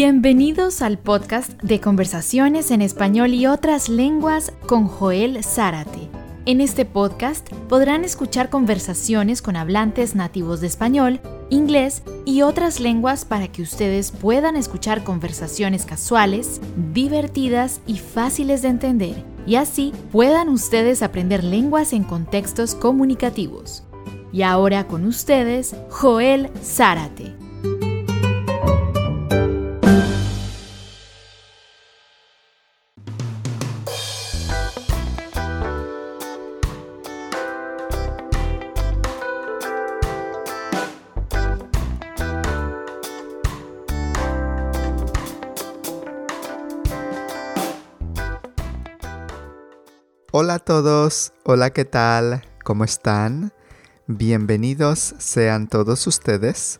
Bienvenidos al podcast de conversaciones en español y otras lenguas con Joel Zárate. En este podcast podrán escuchar conversaciones con hablantes nativos de español, inglés y otras lenguas para que ustedes puedan escuchar conversaciones casuales, divertidas y fáciles de entender, y así puedan ustedes aprender lenguas en contextos comunicativos. Y ahora con ustedes, Joel Zárate. Hola a todos, hola, ¿qué tal? ¿Cómo están? Bienvenidos sean todos ustedes.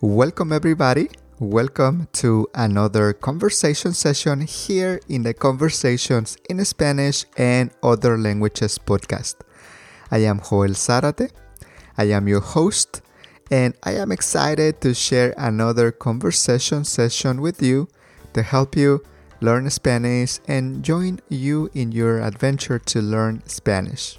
Welcome everybody. Welcome to another conversation session here in the Conversations in Spanish and Other Languages podcast. I am Joel Zárate. I am your host and I am excited to share another conversation session with you to help you learn Spanish, and join you in your adventure to learn Spanish.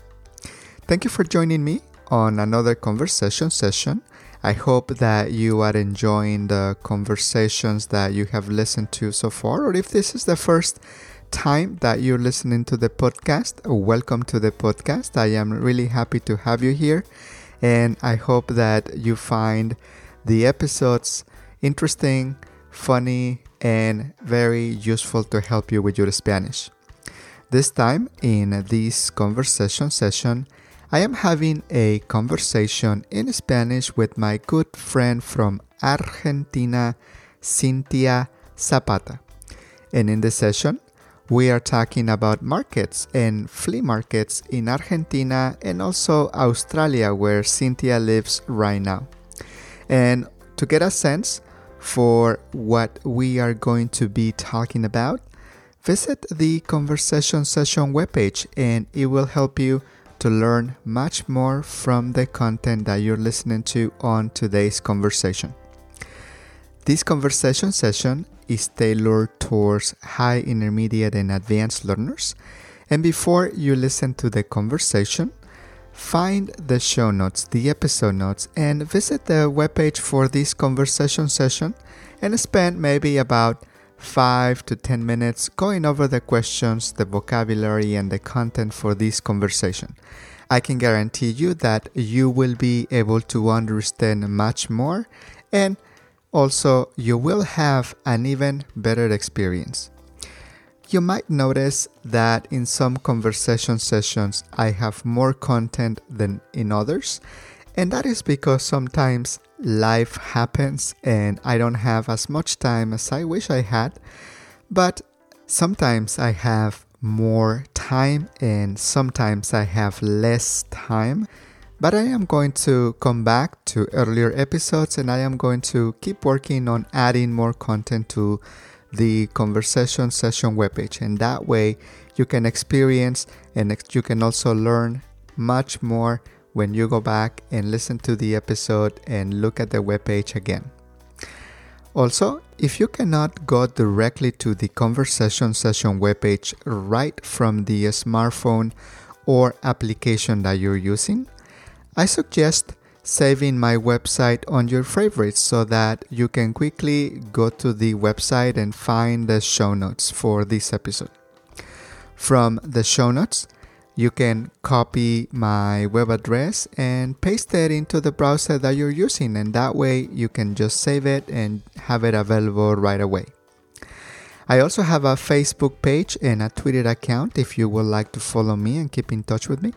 Thank you for joining me on another conversation session. I hope that you are enjoying the conversations that you have listened to so far, or if this is the first time that you're listening to the podcast, welcome to the podcast. I am really happy to have you here, and I hope that you find the episodes interesting, funny, and very useful to help you with your Spanish. This time, in this conversation session, I am having a conversation in Spanish with my good friend from Argentina, Cynthia Zapata. And in this session, we are talking about markets and flea markets in Argentina and also Australia, where Cynthia lives right now. And to get a sense for what we are going to be talking about, visit the Conversation Session webpage and it will help you to learn much more from the content that you're listening to on today's conversation. This conversation session is tailored towards high, intermediate, and advanced learners. And before you listen to the conversation, Find the show notes, the episode notes, and visit the webpage for this conversation session and spend maybe about 5 to 10 minutes going over the questions, the vocabulary, and the content for this conversation. I can guarantee you that you will be able to understand much more and also you will have an even better experience. You might notice that in some conversation sessions I have more content than in others, and that is because sometimes life happens and I don't have as much time as I wish I had, but sometimes I have more time and sometimes I have less time. But I am going to come back to earlier episodes and I am going to keep working on adding more content to the conversation session webpage and that way you can experience and you can also learn much more when you go back and listen to the episode and look at the webpage again. Also, if you cannot go directly to the conversation session webpage right from the smartphone or application that you're using, I suggest saving my website on your favorites so that you can quickly go to the website and find the show notes for this episode. From the show notes, you can copy my web address and paste it into the browser that you're using, and that way you can just save it and have it available right away. I also have a Facebook page and a Twitter account if you would like to follow me and keep in touch with me.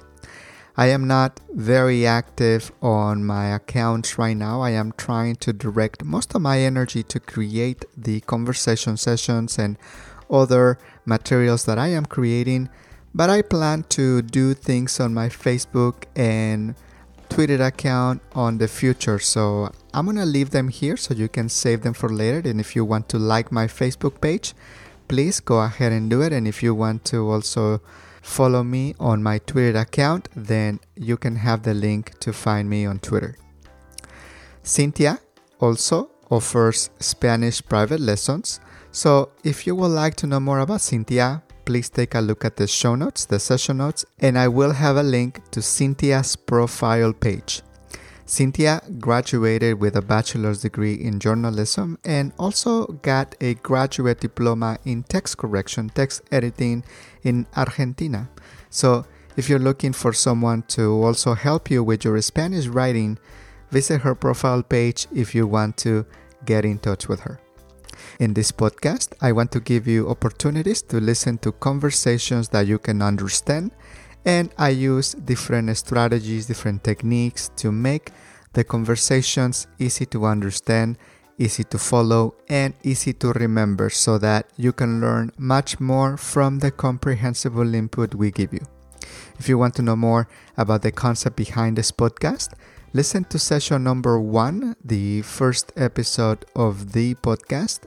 I am not very active on my accounts right now. I am trying to direct most of my energy to create the conversation sessions and other materials that I am creating. But I plan to do things on my Facebook and Twitter account on the future. So I'm gonna leave them here so you can save them for later. And if you want to like my Facebook page, please go ahead and do it. And if you want to also follow me on my Twitter account, then you can have the link to find me on Twitter. Cynthia also offers Spanish private lessons. So if you would like to know more about Cynthia, please take a look at the show notes, the session notes, and I will have a link to Cynthia's profile page. Cynthia graduated with a bachelor's degree in journalism and also got a graduate diploma in text correction, text editing in Argentina. So, if you're looking for someone to also help you with your Spanish writing, visit her profile page if you want to get in touch with her. In this podcast, I want to give you opportunities to listen to conversations that you can understand and I use different strategies, different techniques to make the conversations easy to understand, easy to follow, and easy to remember so that you can learn much more from the comprehensible input we give you. If you want to know more about the concept behind this podcast, listen to session number one, the first episode of the podcast,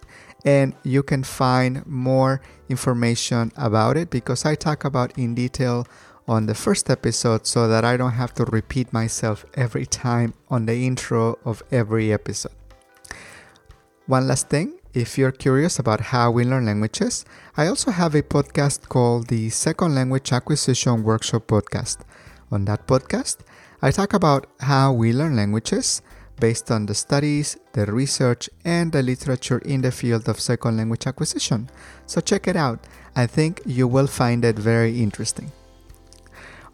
and you can find more information about it because I talk about in detail on the first episode so that I don't have to repeat myself every time on the intro of every episode. One last thing, if you're curious about how we learn languages, I also have a podcast called the Second Language Acquisition Workshop Podcast. On that podcast, I talk about how we learn languages based on the studies, the research, and the literature in the field of second language acquisition. So check it out. I think you will find it very interesting.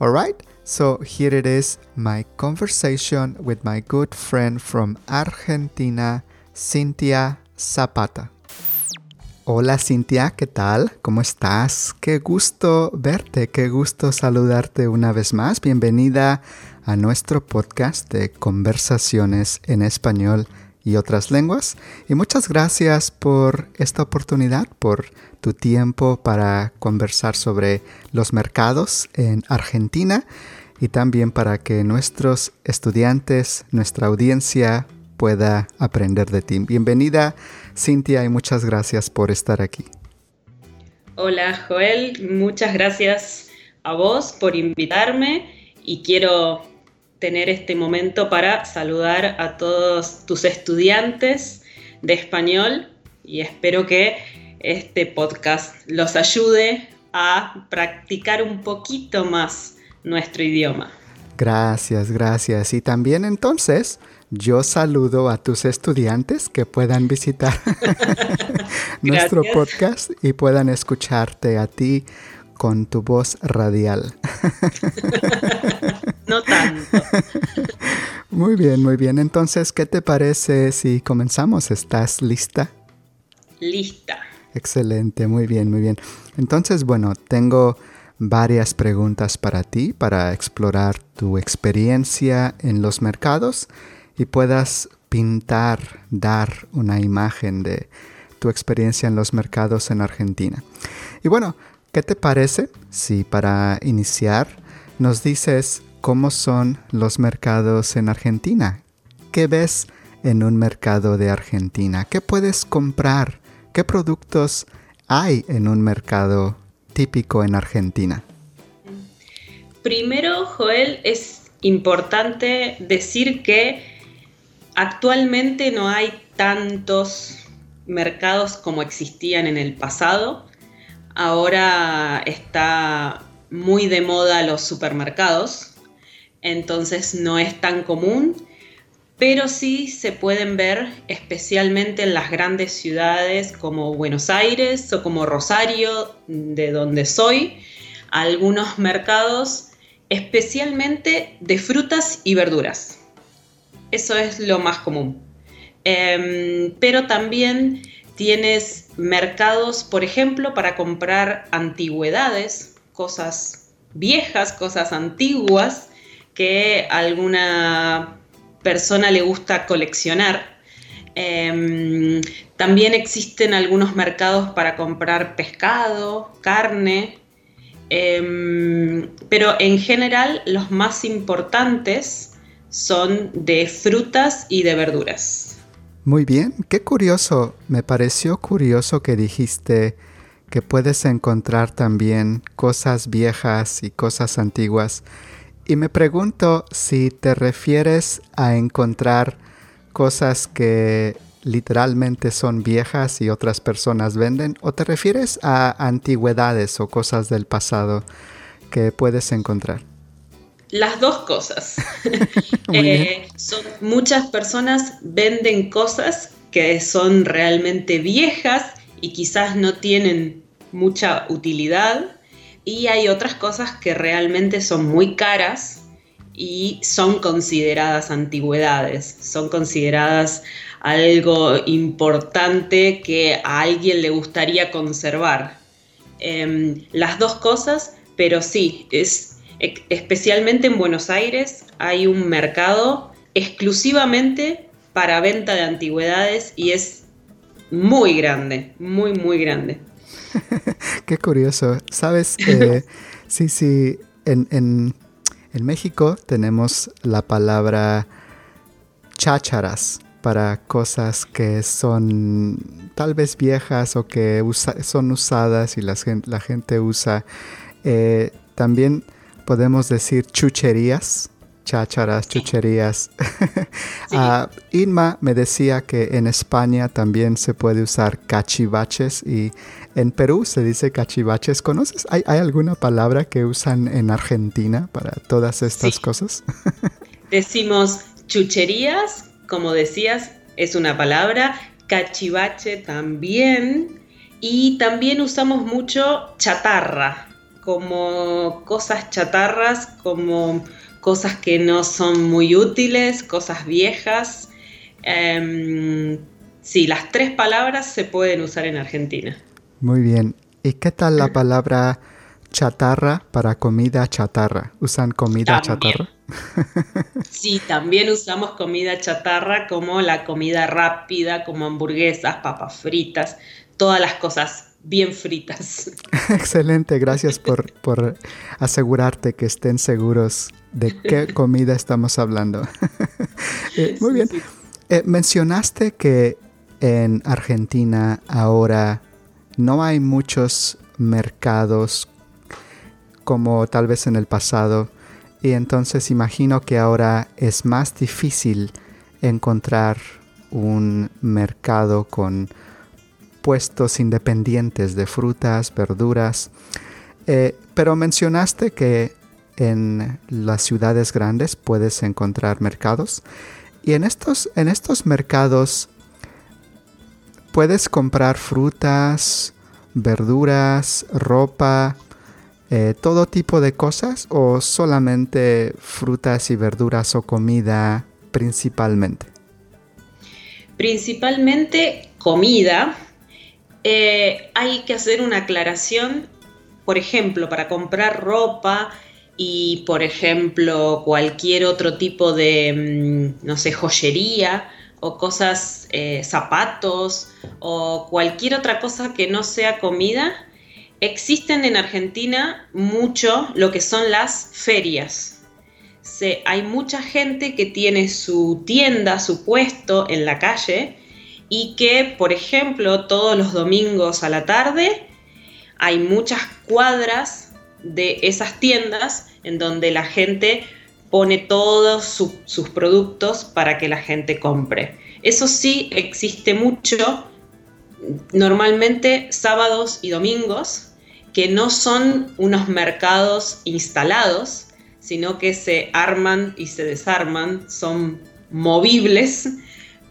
Alright, so here it is my conversation with my good friend from Argentina, Cynthia Zapata. Hola Cintia, ¿qué tal? ¿Cómo estás? Qué gusto verte, qué gusto saludarte una vez más. Bienvenida a nuestro podcast de conversaciones en español y otras lenguas. Y muchas gracias por esta oportunidad, por tu tiempo para conversar sobre los mercados en Argentina y también para que nuestros estudiantes, nuestra audiencia pueda aprender de ti. Bienvenida Cintia y muchas gracias por estar aquí. Hola Joel, muchas gracias a vos por invitarme y quiero tener este momento para saludar a todos tus estudiantes de español y espero que este podcast los ayude a practicar un poquito más nuestro idioma. Gracias, gracias. Y también entonces yo saludo a tus estudiantes que puedan visitar nuestro podcast y puedan escucharte a ti con tu voz radial. no tanto. Muy bien, muy bien. Entonces, ¿qué te parece si comenzamos? ¿Estás lista? Lista. Excelente, muy bien, muy bien. Entonces, bueno, tengo varias preguntas para ti para explorar tu experiencia en los mercados y puedas pintar, dar una imagen de tu experiencia en los mercados en Argentina. Y bueno, ¿Qué te parece si para iniciar nos dices cómo son los mercados en Argentina? ¿Qué ves en un mercado de Argentina? ¿Qué puedes comprar? ¿Qué productos hay en un mercado típico en Argentina? Primero, Joel, es importante decir que actualmente no hay tantos mercados como existían en el pasado. Ahora está muy de moda los supermercados, entonces no es tan común, pero sí se pueden ver especialmente en las grandes ciudades como Buenos Aires o como Rosario, de donde soy, algunos mercados especialmente de frutas y verduras. Eso es lo más común. Em, pero también Tienes mercados, por ejemplo, para comprar antigüedades, cosas viejas, cosas antiguas que a alguna persona le gusta coleccionar. Em, también existen algunos mercados para comprar pescado, carne, em, pero en general los más importantes son de frutas y de verduras. Muy bien, qué curioso. Me pareció curioso que dijiste que puedes encontrar también cosas viejas y cosas antiguas. Y me pregunto si te refieres a encontrar cosas que literalmente son viejas y otras personas venden? ¿O te refieres a antigüedades o cosas del pasado que puedes encontrar? Las dos cosas. Eh, muchas personas venden cosas que son realmente viejas y quizás no tienen mucha utilidad. Y hay otras cosas que realmente son muy caras y son consideradas antigüedades, son consideradas algo importante que a alguien le gustaría conservar. Em, las dos cosas, pero sí, es, especialmente en Buenos Aires hay un mercado exclusivamente para venta de antigüedades y es muy grande, muy, muy grande. Qué curioso. Sabes, eh, sí, sí, en en México tenemos la palabra chácharas para cosas que son tal vez viejas o que son usadas y la gente, usa. Eh, también podemos decir chucherías, chácharas, chucherías. Ah, Inma me decía que en España también se puede usar cachivaches y en Perú se dice cachivaches. ¿Conoces? ¿Hay, alguna palabra que usan en Argentina para todas estas cosas? Decimos chucherías, como decías, es una palabra. Cachivache también. Y también usamos mucho chatarra, como cosas chatarras, como cosas que no son muy útiles, cosas viejas. Em, sí, las tres palabras se pueden usar en Argentina. Muy bien. ¿Y qué tal la palabra chatarra para comida chatarra? ¿Usan comida chatarra? sí, también usamos comida chatarra como la comida rápida, como hamburguesas, papas fritas, todas las cosas bien fritas. Excelente, gracias por, asegurarte que estén seguros de qué comida estamos hablando. Eh, muy bien. Eh, mencionaste que en Argentina ahora no hay muchos mercados como tal vez en el pasado y entonces imagino que ahora es más difícil encontrar un mercado con puestos independientes de frutas, verduras. Eh, pero mencionaste que en las ciudades grandes puedes encontrar mercados. Y en estos, en estos mercados puedes comprar frutas, verduras, ropa, eh, todo tipo de cosas o solamente frutas y verduras o comida principalmente. Principalmente comida, eh, hay que hacer una aclaración, por ejemplo, para comprar ropa y, por ejemplo, cualquier otro tipo de, mm, no sé, joyería o cosas, eh, zapatos o cualquier otra cosa que no sea comida, existen en Argentina mucho lo que son las ferias. hay mucha gente que tiene su tienda, su puesto en la calle y que, por ejemplo, todos los domingos a la tarde hay muchas cuadras de esas tiendas en donde la gente pone todos sus productos para que la gente compre. Eso sí existe mucho, normalmente sábados y domingos, que no son unos mercados instalados, sino que se arman y se desarman, son movibles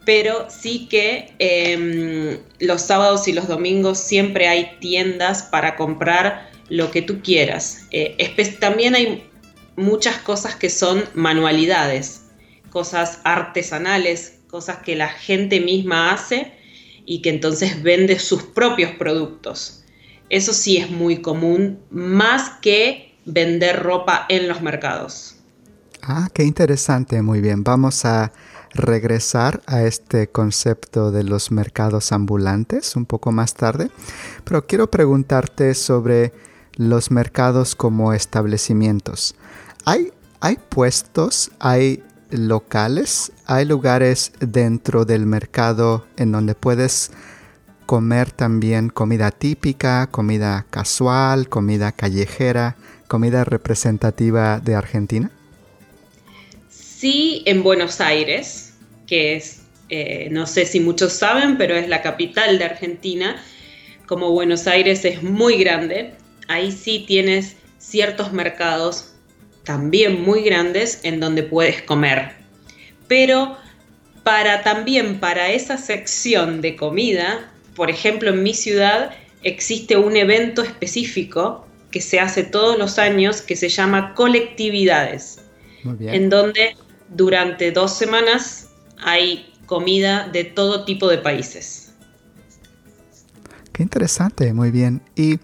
pero sí que em, los sábados y los domingos siempre hay tiendas para comprar lo que tú quieras. Eh, también hay muchas cosas que son manualidades, cosas artesanales, cosas que la gente misma hace y que entonces vende sus propios productos. Eso sí es muy común, más que vender ropa en los mercados. Ah, qué interesante, muy bien. Vamos a regresar a este concepto de los mercados ambulantes un poco más tarde, pero quiero preguntarte sobre los mercados como establecimientos. ¿Hay, hay puestos, hay locales, hay lugares dentro del mercado en donde puedes comer también comida típica, comida casual, comida callejera, comida representativa de Argentina? Sí, en Buenos Aires, que es Eh, no sé si muchos saben, pero es la capital de Argentina. Como Buenos Aires es muy grande, ahí sí tienes ciertos mercados también muy grandes en donde puedes comer. Pero para también para esa sección de comida, por ejemplo, en mi ciudad existe un evento específico que se hace todos los años que se llama colectividades, en donde durante dos semanas hay comida de todo tipo de países. Qué interesante, muy bien. Y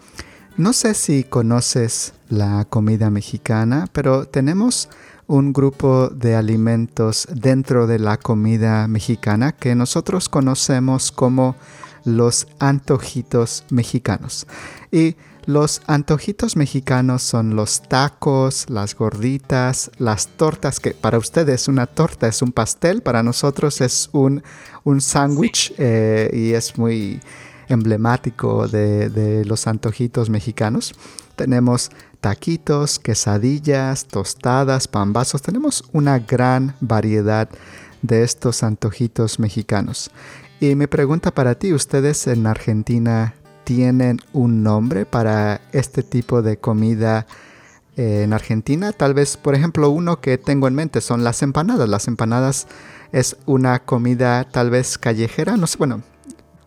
no sé si conoces la comida mexicana, pero tenemos un grupo de alimentos dentro de la comida mexicana que nosotros conocemos como los antojitos mexicanos. Y los antojitos mexicanos son los tacos, las gorditas, las tortas, que para ustedes una torta es un pastel, para nosotros es un, un sándwich eh, y es muy emblemático de, de los antojitos mexicanos. Tenemos taquitos, quesadillas, tostadas, pambazos. Tenemos una gran variedad de estos antojitos mexicanos. Y mi pregunta para ti, ¿ustedes en Argentina tienen un nombre para este tipo de comida eh, en Argentina? Tal vez, por ejemplo, uno que tengo en mente son las empanadas. Las empanadas es una comida tal vez callejera, no sé, bueno,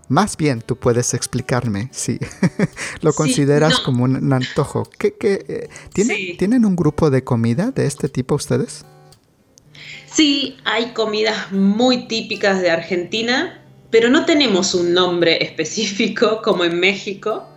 más bien tú puedes explicarme si lo consideras como un, antojo. ¿Qué, eh, ¿tienen, un grupo de comida de este tipo ustedes? Sí, hay comidas muy típicas de Argentina pero no tenemos un nombre específico como en México.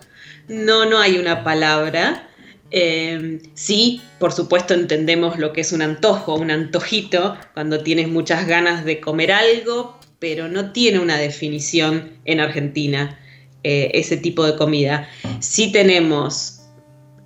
No, no hay una palabra. Em, sí, por supuesto entendemos lo que es un antojo, un antojito, cuando tienes muchas ganas de comer algo, pero no tiene una definición en Argentina eh, ese tipo de comida. Sí tenemos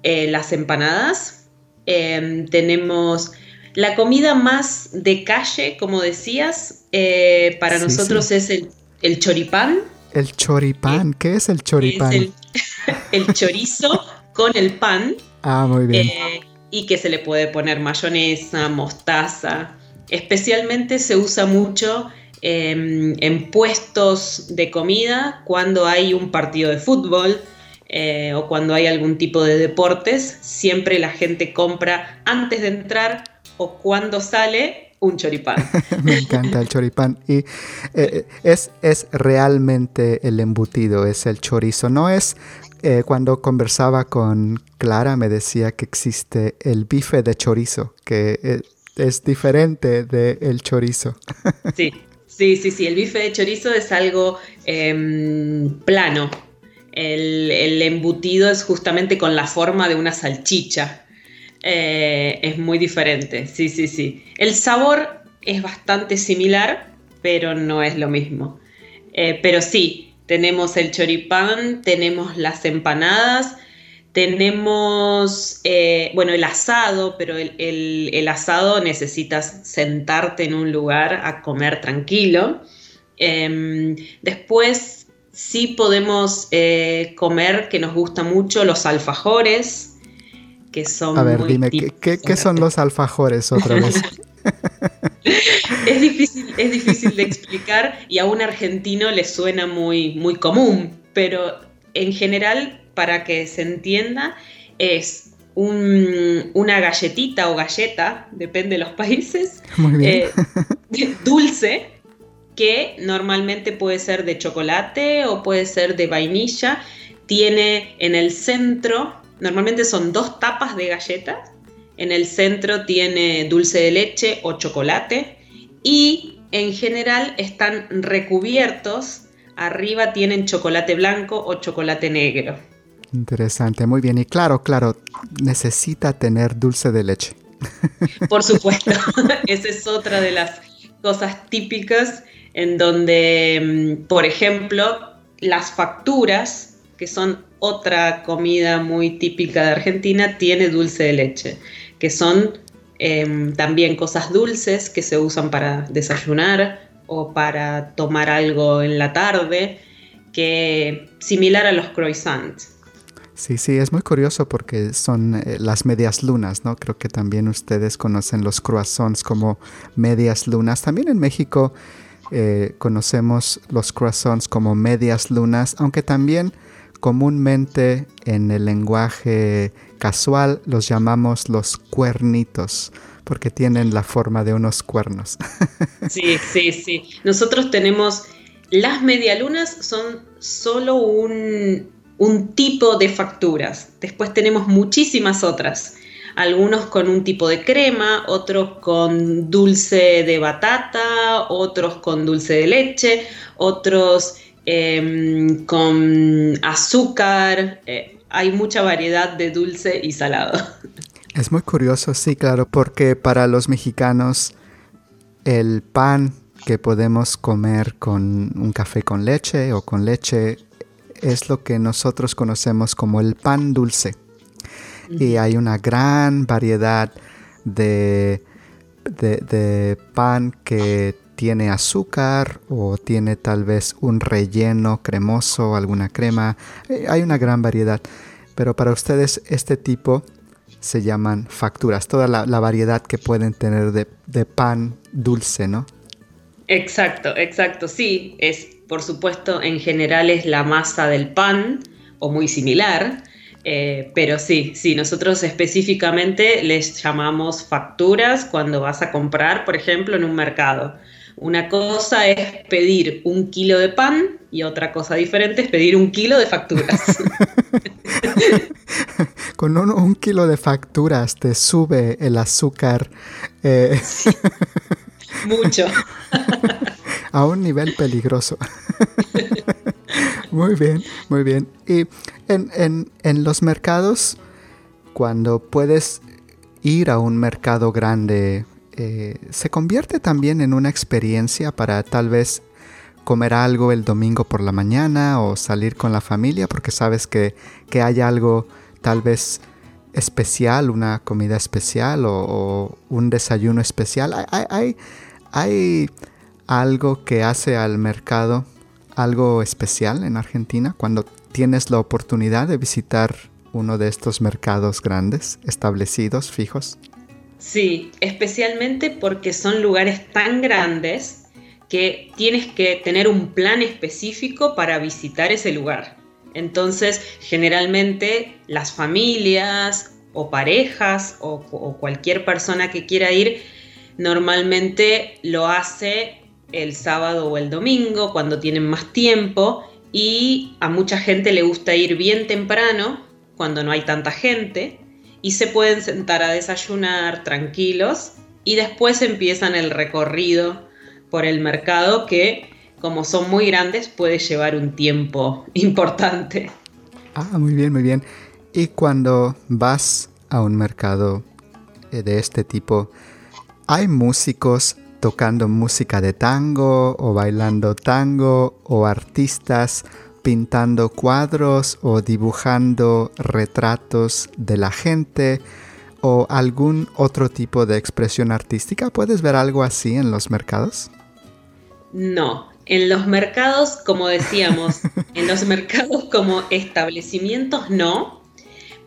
eh, las empanadas, em, tenemos la comida más de calle, como decías, eh, para nosotros es el el choripán. El choripán, ¿qué es el choripán? el, chorizo con el pan. Ah, muy bien. Eh, y que se le puede poner mayonesa, mostaza. Especialmente se usa mucho em, en puestos de comida cuando hay un partido de fútbol eh, o cuando hay algún tipo de deportes. Siempre la gente compra antes de entrar o cuando sale un choripán. Me encanta el choripán. Y eh, es, es realmente el embutido, es el chorizo. No es eh, cuando conversaba con Clara me decía que existe el bife de chorizo, que eh, es diferente del chorizo. sí, sí, sí, sí. El bife de chorizo es algo em, plano. El, el embutido es justamente con la forma de una salchicha. Eh, es muy diferente, sí, sí, sí. El sabor es bastante similar, pero no es lo mismo. Eh, pero sí, tenemos el choripán, tenemos las empanadas, tenemos, eh, bueno, el asado, pero el, asado necesitas sentarte en un lugar a comer tranquilo. Em, después sí podemos comer, que nos gusta mucho, los alfajores que son... A ver, dime, ¿qué, son los alfajores otra vez? es, difícil, es difícil de explicar y a un argentino le suena muy, muy común, pero en general, para que se entienda, es una galletita o galleta, depende de los países, eh, dulce, que normalmente puede ser de chocolate o puede ser de vainilla, tiene en el centro Normalmente son dos tapas de galletas. En el centro tiene dulce de leche o chocolate. Y en general están recubiertos. Arriba tienen chocolate blanco o chocolate negro. Interesante, muy bien. Y claro, claro, necesita tener dulce de leche. Por supuesto, esa es otra de las cosas típicas en donde, mm, por ejemplo, las facturas, que son otra comida muy típica de Argentina tiene dulce de leche, que son em, también cosas dulces que se usan para desayunar o para tomar algo en la tarde, que similar a los croissants. Sí, sí, es muy curioso porque son eh, las medias lunas, ¿no? Creo que también ustedes conocen los croissants como medias lunas. También en México eh, conocemos los croissants como medias lunas, aunque también comúnmente en el lenguaje casual los llamamos los cuernitos porque tienen la forma de unos cuernos. Sí, sí, sí. Nosotros tenemos las medialunas son solo un, un tipo de facturas. Después tenemos muchísimas otras. Algunos con un tipo de crema, otros con dulce de batata, otros con dulce de leche, otros em, con azúcar. Eh, hay mucha variedad de dulce y salado. Es muy curioso, sí, claro, porque para los mexicanos el pan que podemos comer con un café con leche o con leche es lo que nosotros conocemos como el pan dulce. Y hay una gran variedad de, de, pan que tiene azúcar o tiene tal vez un relleno cremoso, alguna crema. Eh, hay una gran variedad. Pero para ustedes este tipo se llaman facturas, toda la, variedad que pueden tener de, pan dulce, ¿no? Exacto, exacto, sí, es por supuesto en general es la masa del pan o muy similar, eh, pero sí, sí, nosotros específicamente les llamamos facturas cuando vas a comprar, por ejemplo, en un mercado. Una cosa es pedir un kilo de pan y otra cosa diferente es pedir un kilo de facturas. Con un, kilo de facturas te sube el azúcar. Eh, mucho. a un nivel peligroso. muy bien, muy bien. Y en, los mercados, cuando puedes ir a un mercado grande, eh, se convierte también en una experiencia para tal vez comer algo el domingo por la mañana o salir con la familia porque sabes que, hay algo tal vez especial, una comida especial o, un desayuno especial. Hay, hay, algo que hace al mercado algo especial en Argentina cuando tienes la oportunidad de visitar uno de estos mercados grandes, establecidos, fijos? Sí, especialmente porque son lugares tan grandes que tienes que tener un plan específico para visitar ese lugar. Entonces, generalmente las familias o parejas o, cualquier persona que quiera ir, normalmente lo hace el sábado o el domingo, cuando tienen más tiempo, y a mucha gente le gusta ir bien temprano, cuando no hay tanta gente, y se pueden sentar a desayunar tranquilos, y después empiezan el recorrido por el mercado que, como son muy grandes, puede llevar un tiempo importante. Ah, muy bien, muy bien. Y cuando vas a un mercado eh, de este tipo, ¿hay músicos tocando música de tango o bailando tango o artistas pintando cuadros o dibujando retratos de la gente o algún otro tipo de expresión artística? ¿Puedes ver algo así en los mercados? No, en los mercados, como decíamos, en los mercados como establecimientos no,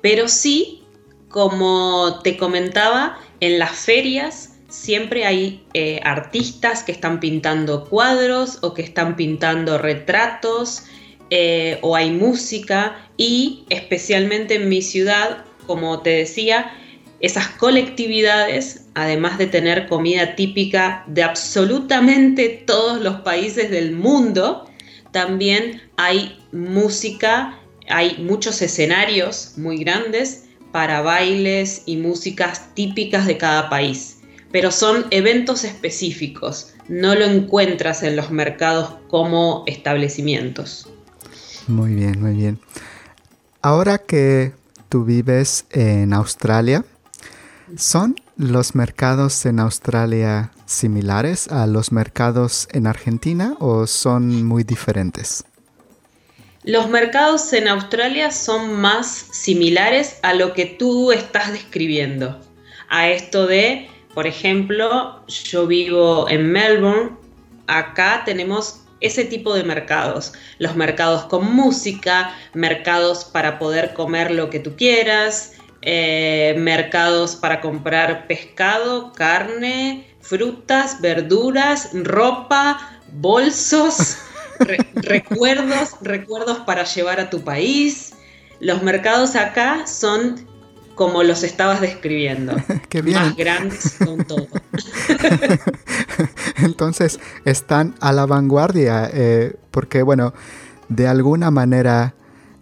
pero sí, como te comentaba, en las ferias siempre hay eh, artistas que están pintando cuadros o que están pintando retratos eh, o hay música y especialmente en mi ciudad, como te decía, esas colectividades, además de tener comida típica de absolutamente todos los países del mundo, también hay música, hay muchos escenarios muy grandes para bailes y músicas típicas de cada país pero son eventos específicos, no lo encuentras en los mercados como establecimientos. Muy bien, muy bien. Ahora que tú vives en Australia, ¿son los mercados en Australia similares a los mercados en Argentina o son muy diferentes? Los mercados en Australia son más similares a lo que tú estás describiendo, a esto de por ejemplo, yo vivo en Melbourne, acá tenemos ese tipo de mercados, los mercados con música, mercados para poder comer lo que tú quieras, eh, mercados para comprar pescado, carne, frutas, verduras, ropa, bolsos, recuerdos, recuerdos para llevar a tu país. Los mercados acá son como los estabas describiendo. Qué bien. Más grandes con todo. Entonces, están a la vanguardia, eh, porque bueno, de alguna manera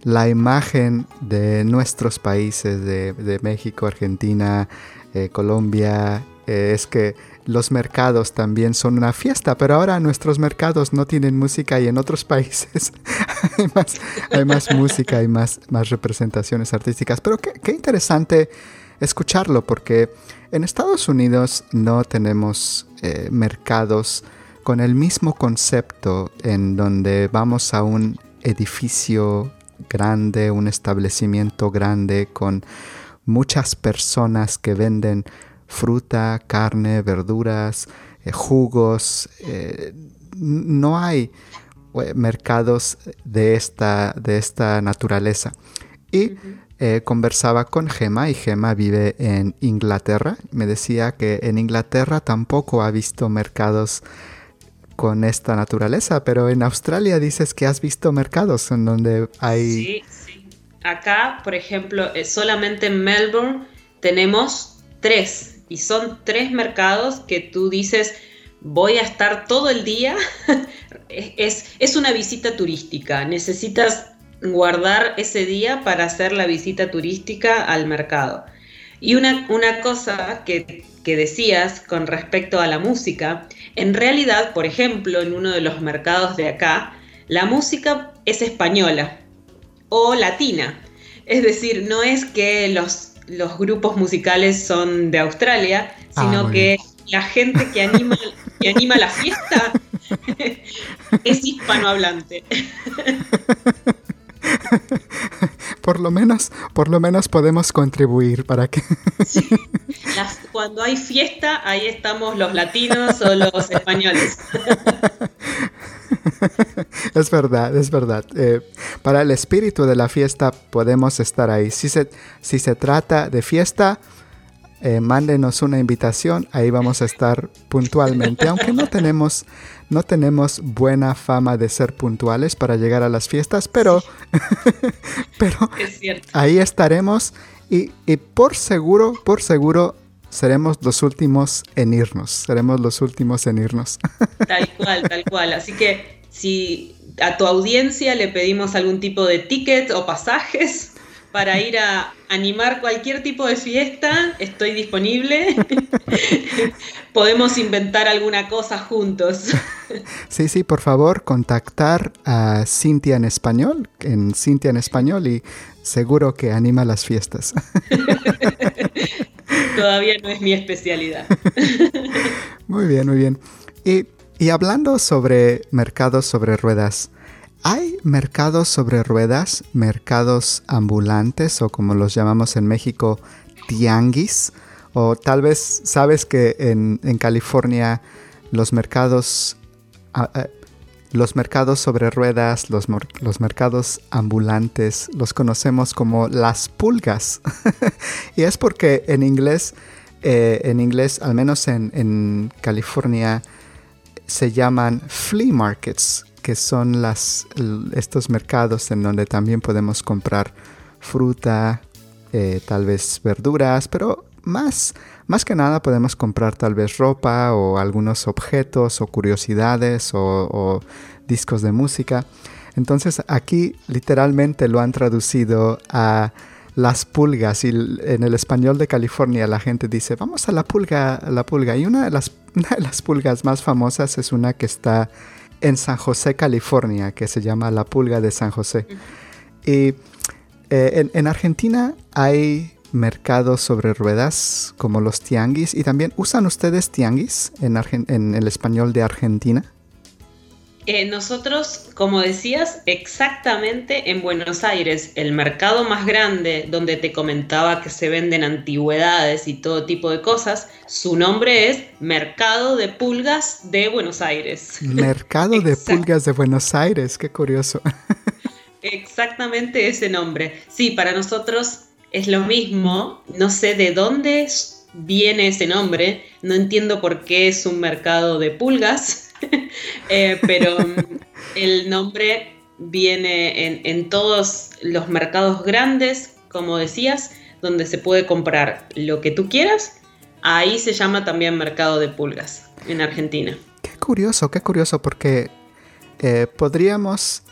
la imagen de nuestros países, de, México, Argentina, eh, Colombia, eh, es que los mercados también son una fiesta, pero ahora nuestros mercados no tienen música y en otros países hay, más, música y más, más representaciones artísticas. Pero qué, interesante escucharlo porque en Estados Unidos no tenemos eh, mercados con el mismo concepto en donde vamos a un edificio grande, un establecimiento grande con muchas personas que venden fruta, carne, verduras, eh, jugos. Eh, no hay mercados de esta, de esta naturaleza. Y conversaba con Gema y Gema vive en Inglaterra. Me decía que en Inglaterra tampoco ha visto mercados con esta naturaleza, pero en Australia dices que has visto mercados en donde hay... Sí, sí. Acá, por ejemplo, solamente en Melbourne tenemos tres y son tres mercados que tú dices, voy a estar todo el día. es, es una visita turística, necesitas guardar ese día para hacer la visita turística al mercado. Y una, una cosa que, que, decías con respecto a la música, en realidad, por ejemplo, en uno de los mercados de acá, la música es española o latina. Es decir, no es que los los grupos musicales son de Australia, ah, sino que la gente que anima, que anima la fiesta es hispanohablante. por lo menos, por lo menos podemos contribuir para que. cuando hay fiesta, ahí estamos los latinos o los españoles. es verdad, es verdad. Eh, para el espíritu de la fiesta podemos estar ahí. Si se, si se trata de fiesta, eh, mándenos una invitación, ahí vamos a estar puntualmente, aunque no tenemos, no tenemos buena fama de ser puntuales para llegar a las fiestas, pero, pero ahí estaremos y, y por seguro, por seguro seremos los últimos en irnos, seremos los últimos en irnos. Tal cual, tal cual. Así que si a tu audiencia le pedimos algún tipo de ticket o pasajes para ir a animar cualquier tipo de fiesta, estoy disponible. Podemos inventar alguna cosa juntos. Sí, sí, por favor, contactar a Cintia en español, en Cintia en español y seguro que anima las fiestas. Todavía no es mi especialidad. Muy bien, muy bien. Y, y hablando sobre mercados sobre ruedas, ¿hay mercados sobre ruedas, mercados ambulantes o como los llamamos en México, tianguis? O tal vez sabes que en, California los mercados los mercados sobre ruedas, los, mercados ambulantes, los conocemos como las pulgas. y es porque en inglés, eh, en inglés, al menos en, en, California, se llaman flea markets, que son estos mercados en donde también podemos comprar fruta, eh, tal vez verduras, pero más, más que nada podemos comprar tal vez ropa o algunos objetos o curiosidades o, discos de música. Entonces aquí literalmente lo han traducido a las pulgas y en el español de California la gente dice vamos a la pulga, la pulga. Y una de las, de las pulgas más famosas es una que está en San José, California, que se llama la pulga de San José. Y eh, en Argentina hay mercados sobre ruedas como los tianguis y también usan ustedes tianguis en, en el español de Argentina. Eh, nosotros, como decías, exactamente en Buenos Aires, el mercado más grande donde te comentaba que se venden antigüedades y todo tipo de cosas, su nombre es Mercado de Pulgas de Buenos Aires. Mercado de Pulgas de Buenos Aires, qué curioso. Exactamente ese nombre. Sí, para nosotros es lo mismo, no sé de dónde viene ese nombre. No entiendo por qué es un mercado de pulgas, eh, pero mm, el nombre viene en, todos los mercados grandes, como decías, donde se puede comprar lo que tú quieras. Ahí se llama también mercado de pulgas en Argentina. Qué curioso, qué curioso, porque eh, podríamos,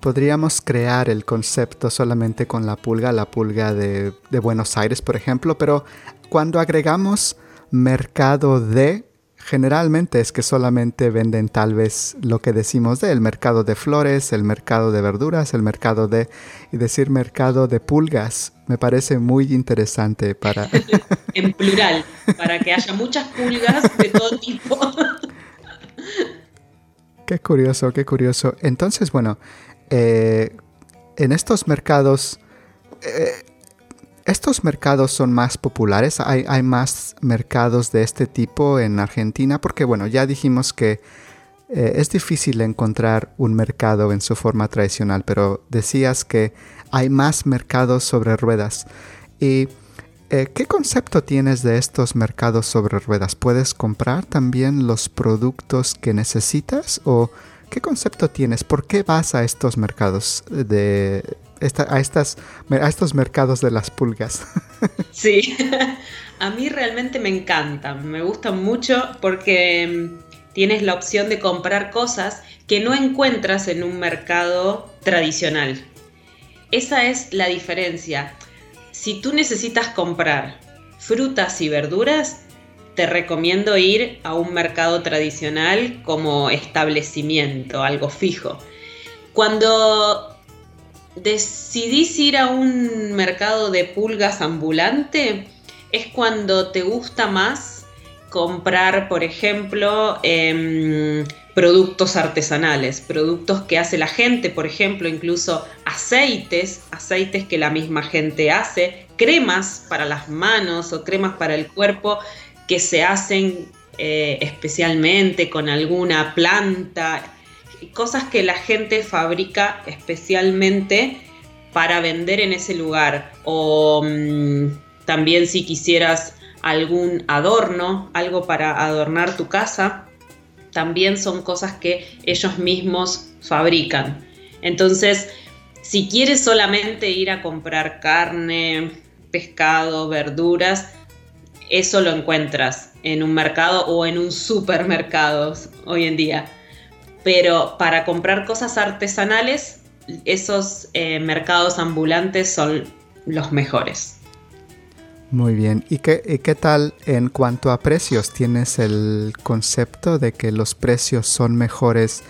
podríamos crear el concepto solamente con la pulga, la pulga de Buenos Aires, por ejemplo, pero cuando agregamos mercado de, generalmente es que solamente venden tal vez lo que decimos de el mercado de flores, el mercado de verduras, el mercado de y decir mercado de pulgas me parece muy interesante para en plural, para que haya muchas pulgas de todo tipo. qué curioso, qué curioso. Entonces, bueno, eh, en estos mercados eh, estos mercados son más populares, hay, más mercados de este tipo en Argentina porque bueno, ya dijimos que eh, es difícil encontrar un mercado en su forma tradicional, pero decías que hay más mercados sobre ruedas. ¿Y eh, qué concepto tienes de estos mercados sobre ruedas? ¿Puedes comprar también los productos que necesitas o qué concepto tienes? ¿Por qué vas a estos mercados de, a, estos mercados de las pulgas. Sí, a mí realmente me encantan, me gustan mucho porque mm, tienes la opción de comprar cosas que no encuentras en un mercado tradicional. Esa es la diferencia. Si tú necesitas comprar frutas y verduras, te recomiendo ir a un mercado tradicional como establecimiento, algo fijo. Cuando decidís ir a un mercado de pulgas ambulante, es cuando te gusta más comprar, por ejemplo, em, productos artesanales, productos que hace la gente, por ejemplo, incluso aceites, aceites que la misma gente hace, cremas para las manos o cremas para el cuerpo que se hacen eh, especialmente con alguna planta cosas que la gente fabrica especialmente para vender en ese lugar. O mm, también si quisieras algún adorno, algo para adornar tu casa, también son cosas que ellos mismos fabrican. Entonces, si quieres solamente ir a comprar carne, pescado, verduras, eso lo encuentras en un mercado o en un supermercado hoy en día pero para comprar cosas artesanales, esos eh, mercados ambulantes son los mejores. Muy bien. ¿Y qué, qué, tal en cuanto a precios? ¿Tienes el concepto de que los precios son mejores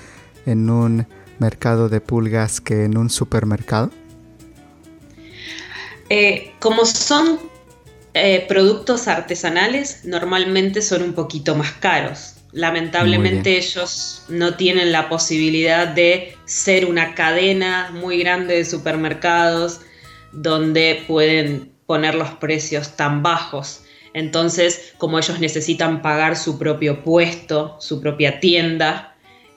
en un mercado de pulgas que en un supermercado? Eh, como son eh, productos artesanales, normalmente son un poquito más caros. Lamentablemente ellos no tienen la posibilidad de ser una cadena muy grande de supermercados donde pueden poner los precios tan bajos. Entonces, como ellos necesitan pagar su propio puesto, su propia tienda,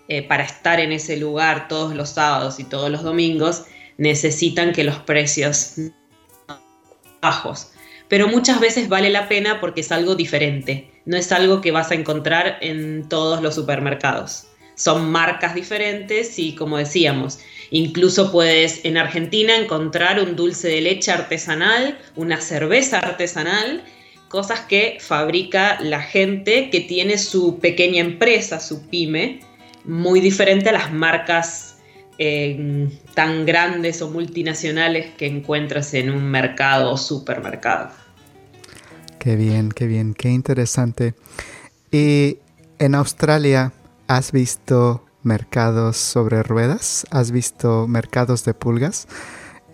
eh, para estar en ese lugar todos los sábados y todos los domingos, necesitan que los precios bajos. Pero muchas veces vale la pena porque es algo diferente no es algo que vas a encontrar en todos los supermercados. Son marcas diferentes y como decíamos, incluso puedes en Argentina encontrar un dulce de leche artesanal, una cerveza artesanal, cosas que fabrica la gente que tiene su pequeña empresa, su pyme, muy diferente a las marcas eh, tan grandes o multinacionales que encuentras en un mercado o supermercado. Qué bien, qué bien, qué interesante. ¿Y en Australia has visto mercados sobre ruedas? ¿Has visto mercados de pulgas?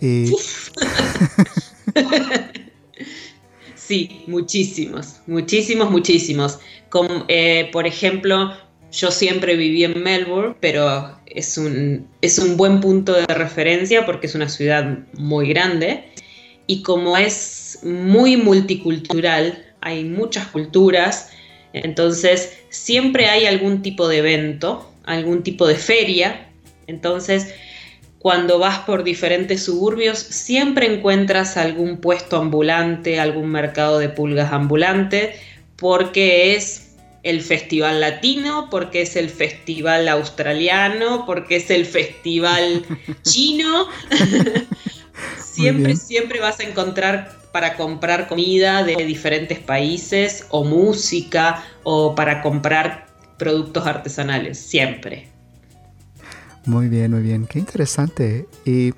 sí, muchísimos, muchísimos, muchísimos. Como, eh, por ejemplo, yo siempre viví en Melbourne, pero es un, es un buen punto de referencia porque es una ciudad muy grande y como es muy multicultural, hay muchas culturas, entonces siempre hay algún tipo de evento, algún tipo de feria, entonces cuando vas por diferentes suburbios, siempre encuentras algún puesto ambulante, algún mercado de pulgas ambulante, porque es el festival latino, porque es el festival australiano, porque es el festival chino. siempre, siempre vas a encontrar para comprar comida de diferentes países o música o para comprar productos artesanales, siempre. Muy bien, muy bien. Qué interesante. Y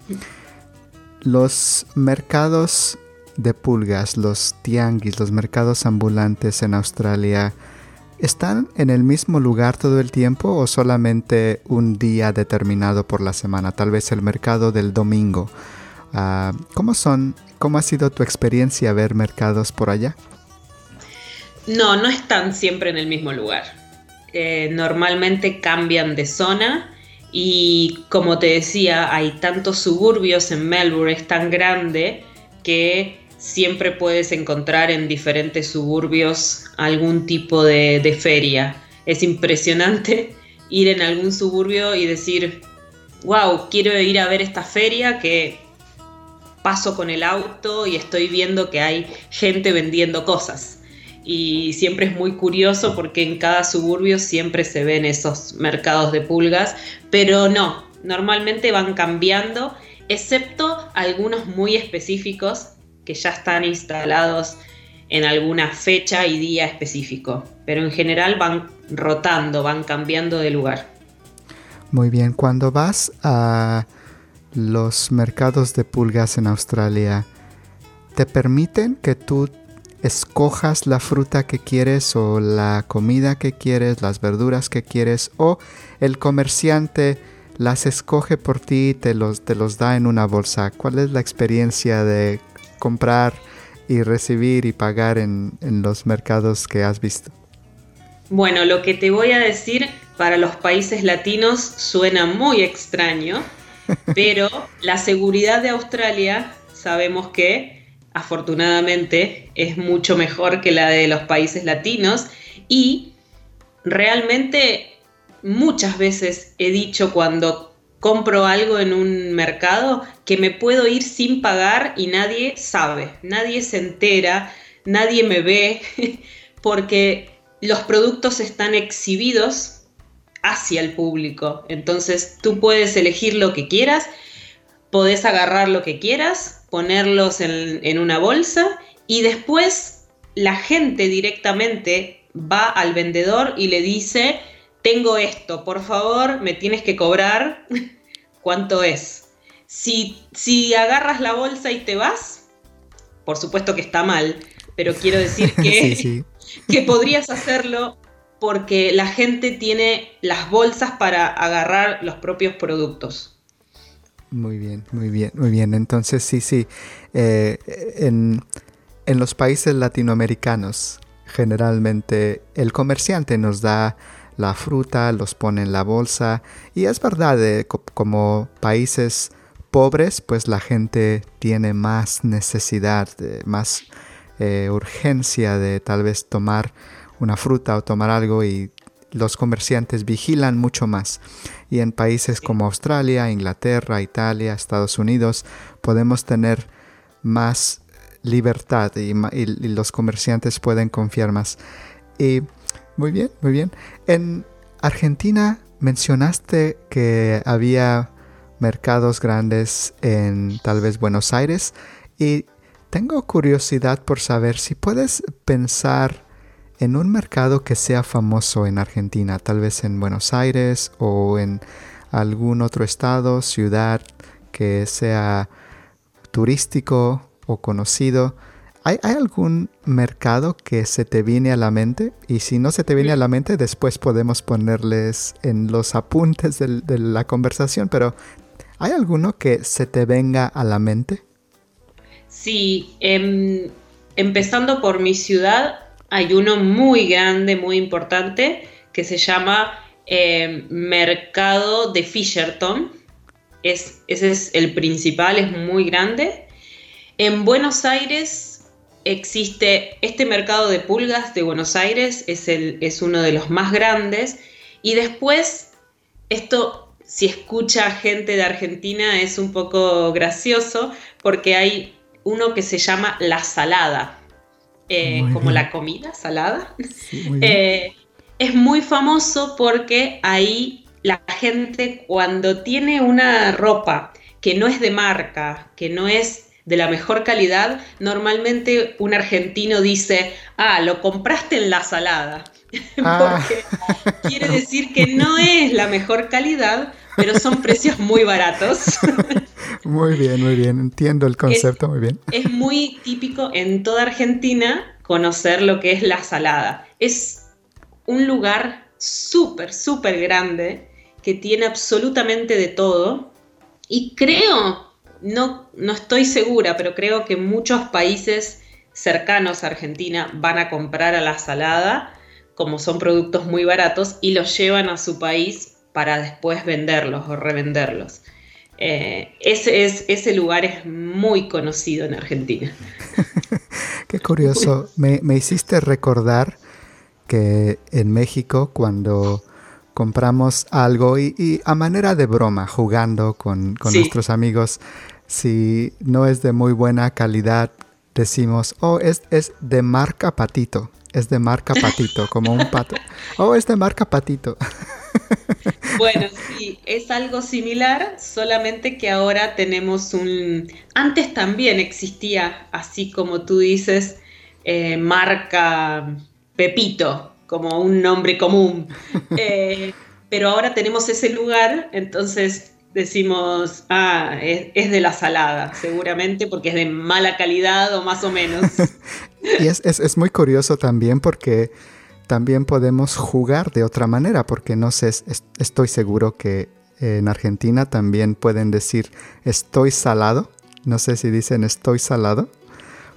los mercados de pulgas, los tianguis, los mercados ambulantes en Australia, ¿están en el mismo lugar todo el tiempo o solamente un día determinado por la semana? Tal vez el mercado del domingo. Ah, ¿Cómo son? ¿Cómo ha sido tu experiencia ver mercados por allá? No, no están siempre en el mismo lugar. Eh, normalmente cambian de zona y como te decía, hay tantos suburbios en Melbourne, es tan grande que siempre puedes encontrar en diferentes suburbios algún tipo de, feria. Es impresionante ir en algún suburbio y decir, wow, quiero ir a ver esta feria que paso con el auto y estoy viendo que hay gente vendiendo cosas y siempre es muy curioso porque en cada suburbio siempre se ven esos mercados de pulgas, pero no, normalmente van cambiando, excepto algunos muy específicos que ya están instalados en alguna fecha y día específico, pero en general van rotando, van cambiando de lugar. Muy bien, cuando vas a los mercados de pulgas en Australia, ¿te permiten que tú escojas la fruta que quieres o la comida que quieres, las verduras que quieres o el comerciante las escoge por ti y te los, te los da en una bolsa. ¿Cuál es la experiencia de comprar y recibir y pagar en, en los mercados que has visto? Bueno, lo que te voy a decir para los países latinos suena muy extraño, pero la seguridad de Australia sabemos que afortunadamente es mucho mejor que la de los países latinos. Y realmente muchas veces he dicho cuando compro algo en un mercado que me puedo ir sin pagar y nadie sabe, nadie se entera, nadie me ve, porque los productos están exhibidos hacia el público. Entonces tú puedes elegir lo que quieras, podés agarrar lo que quieras ponerlos en, una bolsa y después la gente directamente va al vendedor y le dice, tengo esto, por favor, me tienes que cobrar cuánto es. Si, si agarras la bolsa y te vas, por supuesto que está mal, pero quiero decir que, que podrías hacerlo porque la gente tiene las bolsas para agarrar los propios productos. Muy bien, muy bien, muy bien. Entonces, sí, sí. Eh, en, los países latinoamericanos, generalmente el comerciante nos da la fruta, los pone en la bolsa. Y es verdad, eh, como países pobres, pues la gente tiene más necesidad, más eh, urgencia de tal vez tomar una fruta o tomar algo y los comerciantes vigilan mucho más. Y en países como Australia, Inglaterra, Italia, Estados Unidos, podemos tener más libertad y, los comerciantes pueden confiar más. Y muy bien, muy bien. En Argentina mencionaste que había mercados grandes en tal vez Buenos Aires y tengo curiosidad por saber si puedes pensar en un mercado que sea famoso en Argentina, tal vez en Buenos Aires o en algún otro estado, ciudad que sea turístico o conocido. ¿Hay, algún mercado que se te viene a la mente? Y si no se te viene a la mente, después podemos ponerles en los apuntes de la conversación, pero ¿hay alguno que se te venga a la mente? Sí, em, empezando por mi ciudad, hay uno muy grande, muy importante, que se llama eh, Mercado de Fisherton. Es, ese es el principal, es muy grande. En Buenos Aires existe este mercado de pulgas de Buenos Aires, es, el, es uno de los más grandes. Y después, esto si escucha gente de Argentina es un poco gracioso porque hay uno que se llama la salada, eh, como la comida salada. Eh, es muy famoso porque ahí la gente cuando tiene una ropa que no es de marca, que no es de la mejor calidad, normalmente un argentino dice, ah, lo compraste en la salada. Ah. Porque quiere decir que no es la mejor calidad, pero son precios muy baratos. Muy bien, muy bien, entiendo el concepto muy bien. Es muy típico en toda Argentina conocer lo que es la salada. Es un lugar súper, súper grande que tiene absolutamente de todo y creo no, no estoy segura, pero creo que muchos países cercanos a Argentina van a comprar a la salada, como son productos muy baratos, y los llevan a su país para después venderlos o revenderlos. Eh, ese, es, ese lugar es muy conocido en Argentina. Qué curioso. Me, hiciste recordar que en México cuando compramos algo y, a manera de broma, jugando con, nuestros amigos, si no es de muy buena calidad, decimos, oh, es, es de marca patito, es de marca patito, como un pato. Oh, es de marca patito. Bueno, sí, es algo similar, solamente que ahora tenemos un... Antes también existía, así como tú dices, eh, marca Pepito, como un nombre común. Eh, pero ahora tenemos ese lugar, entonces decimos, ah, es, de la salada, seguramente porque es de mala calidad o más o menos. y es, muy curioso también porque también podemos jugar de otra manera, porque no sé, estoy seguro que en Argentina también pueden decir estoy salado, no sé si dicen estoy salado,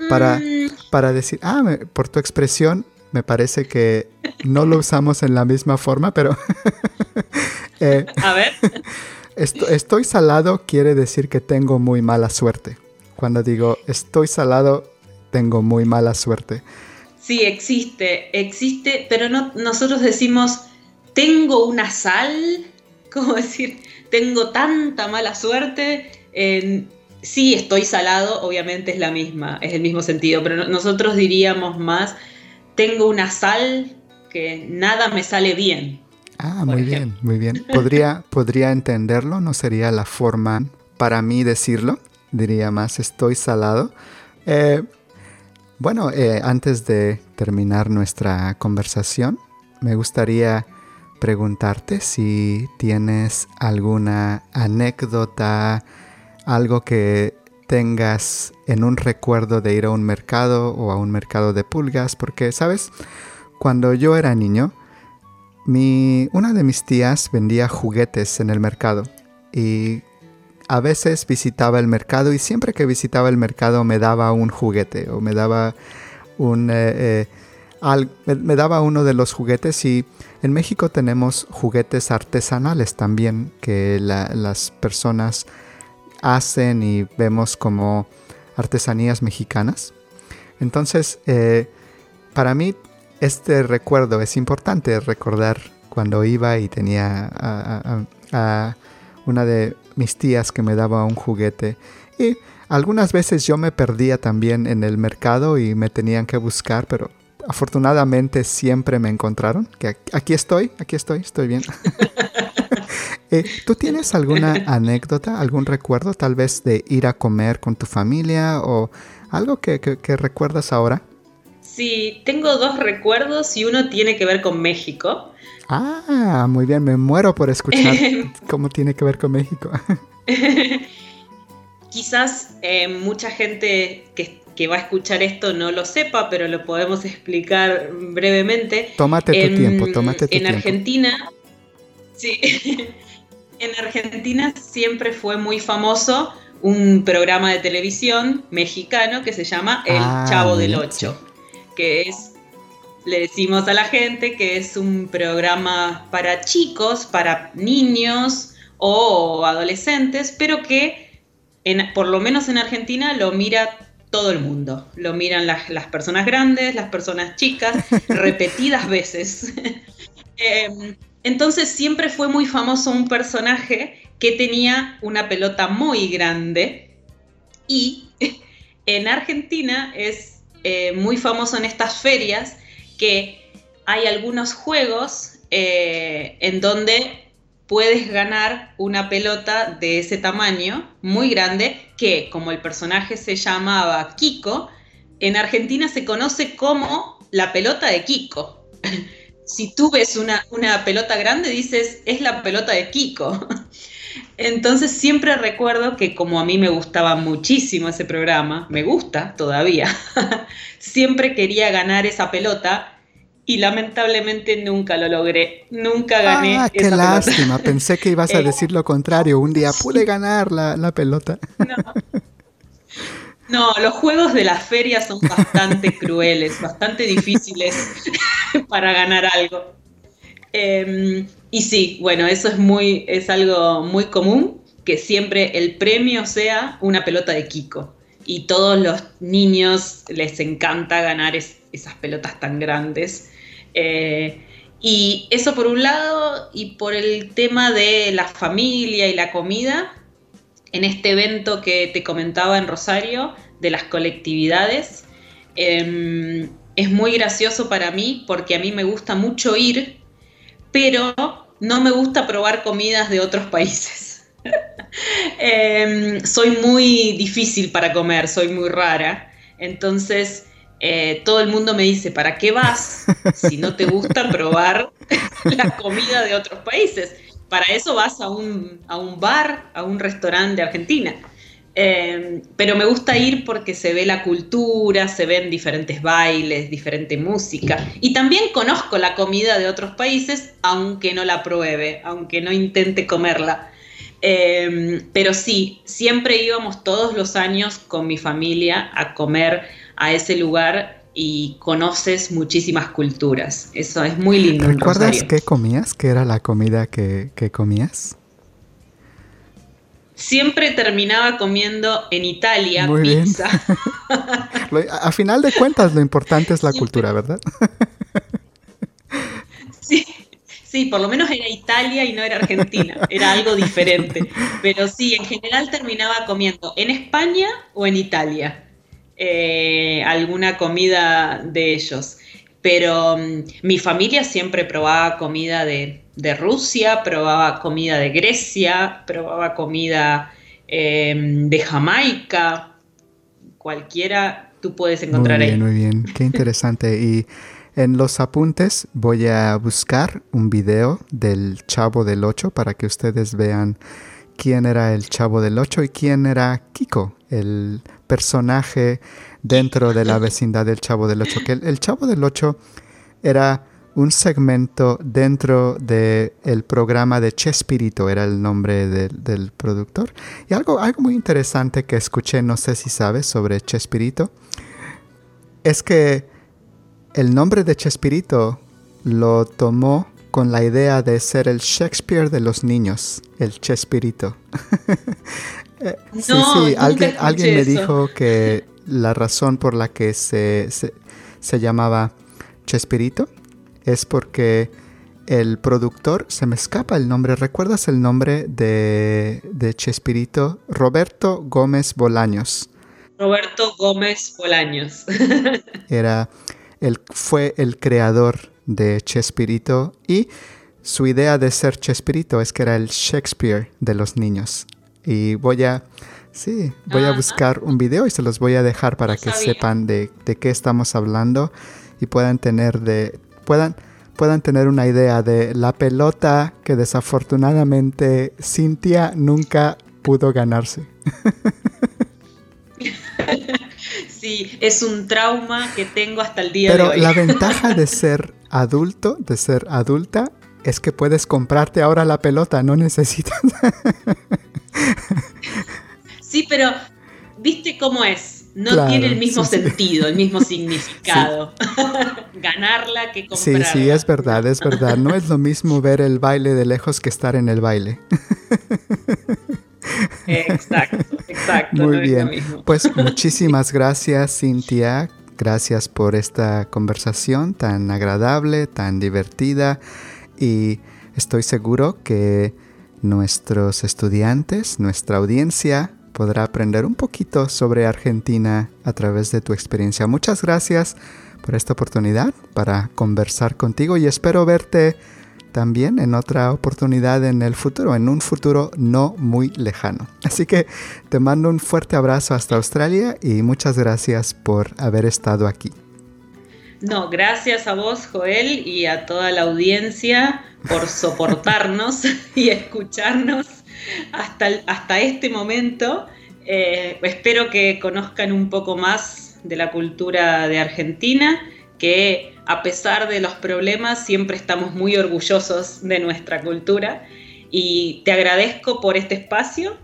para, mm. para decir, ah, por tu expresión me parece que no lo usamos en la misma forma, pero... Eh, A ver. estoy salado quiere decir que tengo muy mala suerte. Cuando digo estoy salado, tengo muy mala suerte. Sí, existe, existe, pero no, nosotros decimos tengo una sal, como decir, tengo tanta mala suerte. sí, estoy salado, obviamente es la misma, es el mismo sentido, pero nosotros diríamos más tengo una sal que nada me sale bien. Ah, muy bien, muy bien. ¿Podría, ¿Podría entenderlo? ¿No sería la forma para mí decirlo? Diría más, estoy salado. Eh, bueno, eh, antes de terminar nuestra conversación, me gustaría preguntarte si tienes alguna anécdota, algo que tengas en un recuerdo de ir a un mercado o a un mercado de pulgas, porque, ¿sabes? Cuando yo era niño, una de mis tías vendía juguetes en el mercado y a veces visitaba el mercado y siempre que visitaba el mercado me daba un juguete o me daba un... Eh, eh, me, daba uno de los juguetes y en México tenemos juguetes artesanales también que las personas hacen y vemos como artesanías mexicanas. Entonces, eh, para mí este recuerdo es importante recordar cuando iba y tenía a, una de mis tías que me daba un juguete. Y algunas veces yo me perdía también en el mercado y me tenían que buscar, pero afortunadamente siempre me encontraron. Que aquí estoy, aquí estoy, estoy bien. Eh, ¿Tú tienes alguna anécdota, algún recuerdo tal vez de ir a comer con tu familia o algo que, recuerdas ahora? Sí, tengo dos recuerdos y uno tiene que ver con México. Ah, muy bien, me muero por escuchar cómo tiene que ver con México. Quizás eh, mucha gente que, va a escuchar esto no lo sepa, pero lo podemos explicar brevemente. Tómate tu tiempo, tómate tu tiempo. En Argentina, sí, en Argentina siempre fue muy famoso un programa de televisión mexicano que se llama El ah, Chavo del Ocho, que es, le decimos a la gente que es un programa para chicos, para niños o adolescentes, pero que en, por lo menos en Argentina lo mira todo el mundo. Lo miran las, personas grandes, las personas chicas, repetidas veces. Em, Entonces siempre fue muy famoso un personaje que tenía una pelota muy grande y en Argentina es eh, muy famoso en estas ferias que hay algunos juegos eh, en donde puedes ganar una pelota de ese tamaño, muy grande, que como el personaje se llamaba Kiko, en Argentina se conoce como la pelota de Kiko. si tú ves una, una pelota grande, dices, es la pelota de Kiko. Entonces siempre recuerdo que como a mí me gustaba muchísimo ese programa, me gusta todavía, siempre quería ganar esa pelota y lamentablemente nunca lo logré, nunca gané. Ah, qué lástima, pensé que ibas a eh, decir lo contrario, un día pude ganar la, pelota. No. los juegos de la feria son bastante crueles, bastante difíciles para ganar algo. Em, y sí, bueno, eso es muy, es algo muy común, que siempre el premio sea una pelota de Kiko. Y todos los niños les encanta ganar esas pelotas tan grandes. Eh, y eso por un lado, y por el tema de la familia y la comida, en este evento que te comentaba en Rosario, de las colectividades, em, es muy gracioso para mí porque a mí me gusta mucho ir, pero no me gusta probar comidas de otros países. Em, soy muy difícil para comer, soy muy rara. Entonces, eh, todo el mundo me dice, ¿para qué vas si no te gusta probar la comida de otros países? Para eso vas a un, a un bar, a un restaurante de Argentina. Em, pero me gusta ir porque se ve la cultura, se ven diferentes bailes, diferente música. Y también conozco la comida de otros países, aunque no la pruebe, aunque no intente comerla. Em, pero sí, siempre íbamos todos los años con mi familia a comer a ese lugar y conoces muchísimas culturas. Eso es muy lindo. ¿Recuerdas qué comías? ¿Qué era la comida que, que comías? Siempre terminaba comiendo en Italia pizza. a final de cuentas, lo importante es la cultura, ¿verdad? sí, sí, por lo menos era Italia y no era Argentina, era algo diferente. Pero sí, en general terminaba comiendo en España o en Italia. Eh, alguna comida de ellos. Pero mm, mi familia siempre probaba comida de, Rusia, probaba comida de Grecia, probaba comida em, de Jamaica, cualquiera tú puedes encontrar muy bien, Muy bien, qué interesante. y en los apuntes voy a buscar un video del Chavo del Ocho para que ustedes vean quién era el Chavo del Ocho y quién era Kiko, el personaje dentro de la vecindad del Chavo del Ocho. Que el, Chavo del Ocho era un segmento dentro del el programa de Chespirito, era el nombre del productor. Y algo, algo muy interesante que escuché, no sé si sabes, sobre Chespirito, es que el nombre de Chespirito lo tomó con la idea de ser el Shakespeare de los niños, el Chespirito. Eh, sí, sí, alguien, alguien me dijo que la razón por la que se, se, llamaba Chespirito es porque el productor, se me escapa el nombre, ¿recuerdas el nombre de, de Chespirito? Roberto Gómez Bolaños. Roberto Gómez Bolaños. Era, él fue el creador de Chespirito y su idea de ser Chespirito es que era el Shakespeare de los niños. Y voy a Sí, voy a buscar un video y se los voy a dejar para que sepan de, qué estamos hablando y puedan tener de puedan puedan tener una idea de la pelota que desafortunadamente Cintia nunca pudo ganarse. Sí, es un trauma que tengo hasta el día de hoy. Pero la ventaja de ser adulto, de ser adulta, es que puedes comprarte ahora la pelota, no necesitas. Sí, pero ¿viste cómo es? No tiene el mismo sentido, el mismo significado. Ganarla que comprarla. Sí, sí, es verdad, es verdad. No es lo mismo ver el baile de lejos que estar en el baile. exacto, exacto. Muy bien. pues muchísimas gracias, Cintia. Gracias por esta conversación tan agradable, tan divertida. Y Estoy seguro que nuestros estudiantes, nuestra audiencia, podrá aprender un poquito sobre Argentina a través de tu experiencia. Muchas gracias por esta oportunidad para conversar contigo y espero verte también en otra oportunidad en el futuro, en un futuro no muy lejano. Así que te mando un fuerte abrazo hasta Australia y muchas gracias por haber estado aquí. No, gracias a vos, Joel, y a toda la audiencia por soportarnos y escucharnos hasta, hasta este momento. Eh, espero que conozcan un poco más de la cultura de Argentina, que a pesar de los problemas siempre estamos muy orgullosos de nuestra cultura. Y te agradezco por este espacio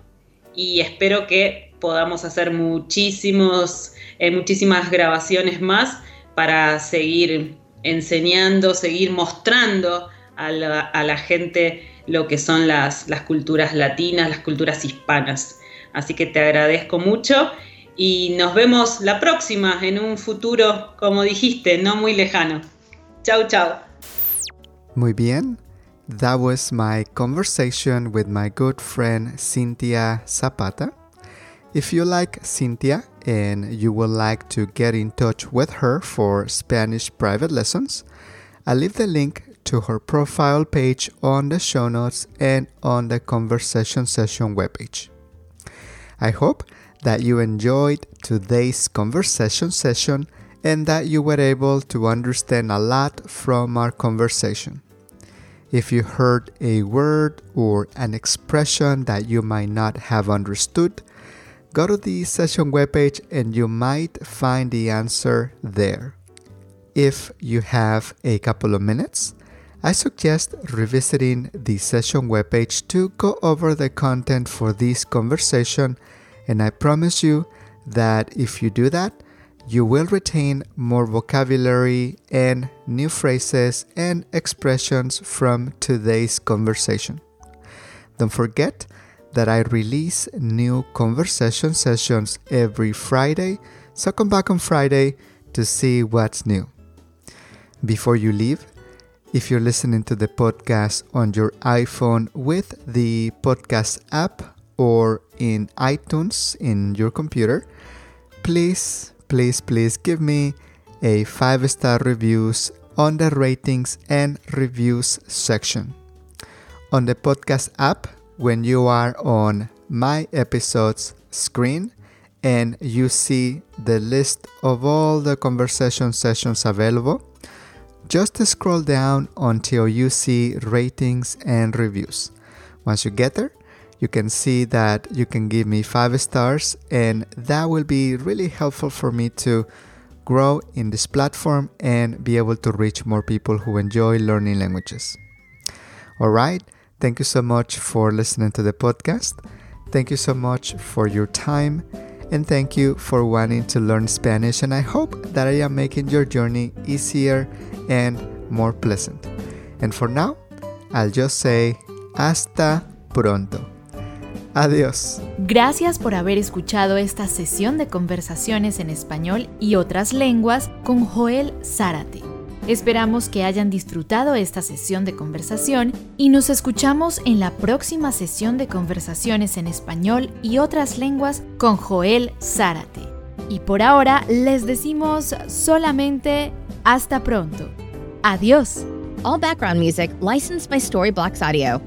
y espero que podamos hacer muchísimos, eh, muchísimas grabaciones más para seguir enseñando, seguir mostrando a la, gente lo que son las, culturas latinas, las culturas hispanas. Así que te agradezco mucho y nos vemos la próxima en un futuro, como dijiste, no muy lejano. Chao, chao. Muy bien. That was my conversation with my good friend Cynthia Zapata. If you like Cynthia and you would like to get in touch with her for Spanish private lessons, I'll leave the link to her profile page on the show notes and on the conversation session webpage. I hope that you enjoyed today's conversation session and that you were able to understand a lot from our conversation. If you heard a word or an expression that you might not have understood, go to the session webpage and you might find the answer there. If you have a couple of minutes, I suggest revisiting the session webpage to go over the content for this conversation, and I promise you that if you do that, you will retain more vocabulary and new phrases and expressions from today's conversation. Don't forget that I release new conversation sessions every Friday, so come back on Friday to see what's new. Before you leave, if you're listening to the podcast on your iPhone with the podcast app or in iTunes in your computer, please, please, please give me a five star reviews on the ratings and reviews section. On the podcast app, when you are on my episodes screen and you see the list of all the conversation sessions available, just scroll down until you see ratings and reviews. Once you get there, you can see that you can give me five stars, and that will be really helpful for me to grow in this platform and be able to reach more people who enjoy learning languages. All right, thank you so much for listening to the podcast. Thank you so much for your time and thank you for wanting to learn Spanish. And I hope that I am making your journey easier and more pleasant. And for now, I'll just say hasta pronto. Adiós. Gracias por haber escuchado esta sesión de conversaciones en español y otras lenguas con Joel Zárate. Esperamos que hayan disfrutado esta sesión de conversación y nos escuchamos en la próxima sesión de conversaciones en español y otras lenguas con Joel Zárate. Y por ahora les decimos solamente hasta pronto. Adiós. All background music licensed by Storyblocks Audio.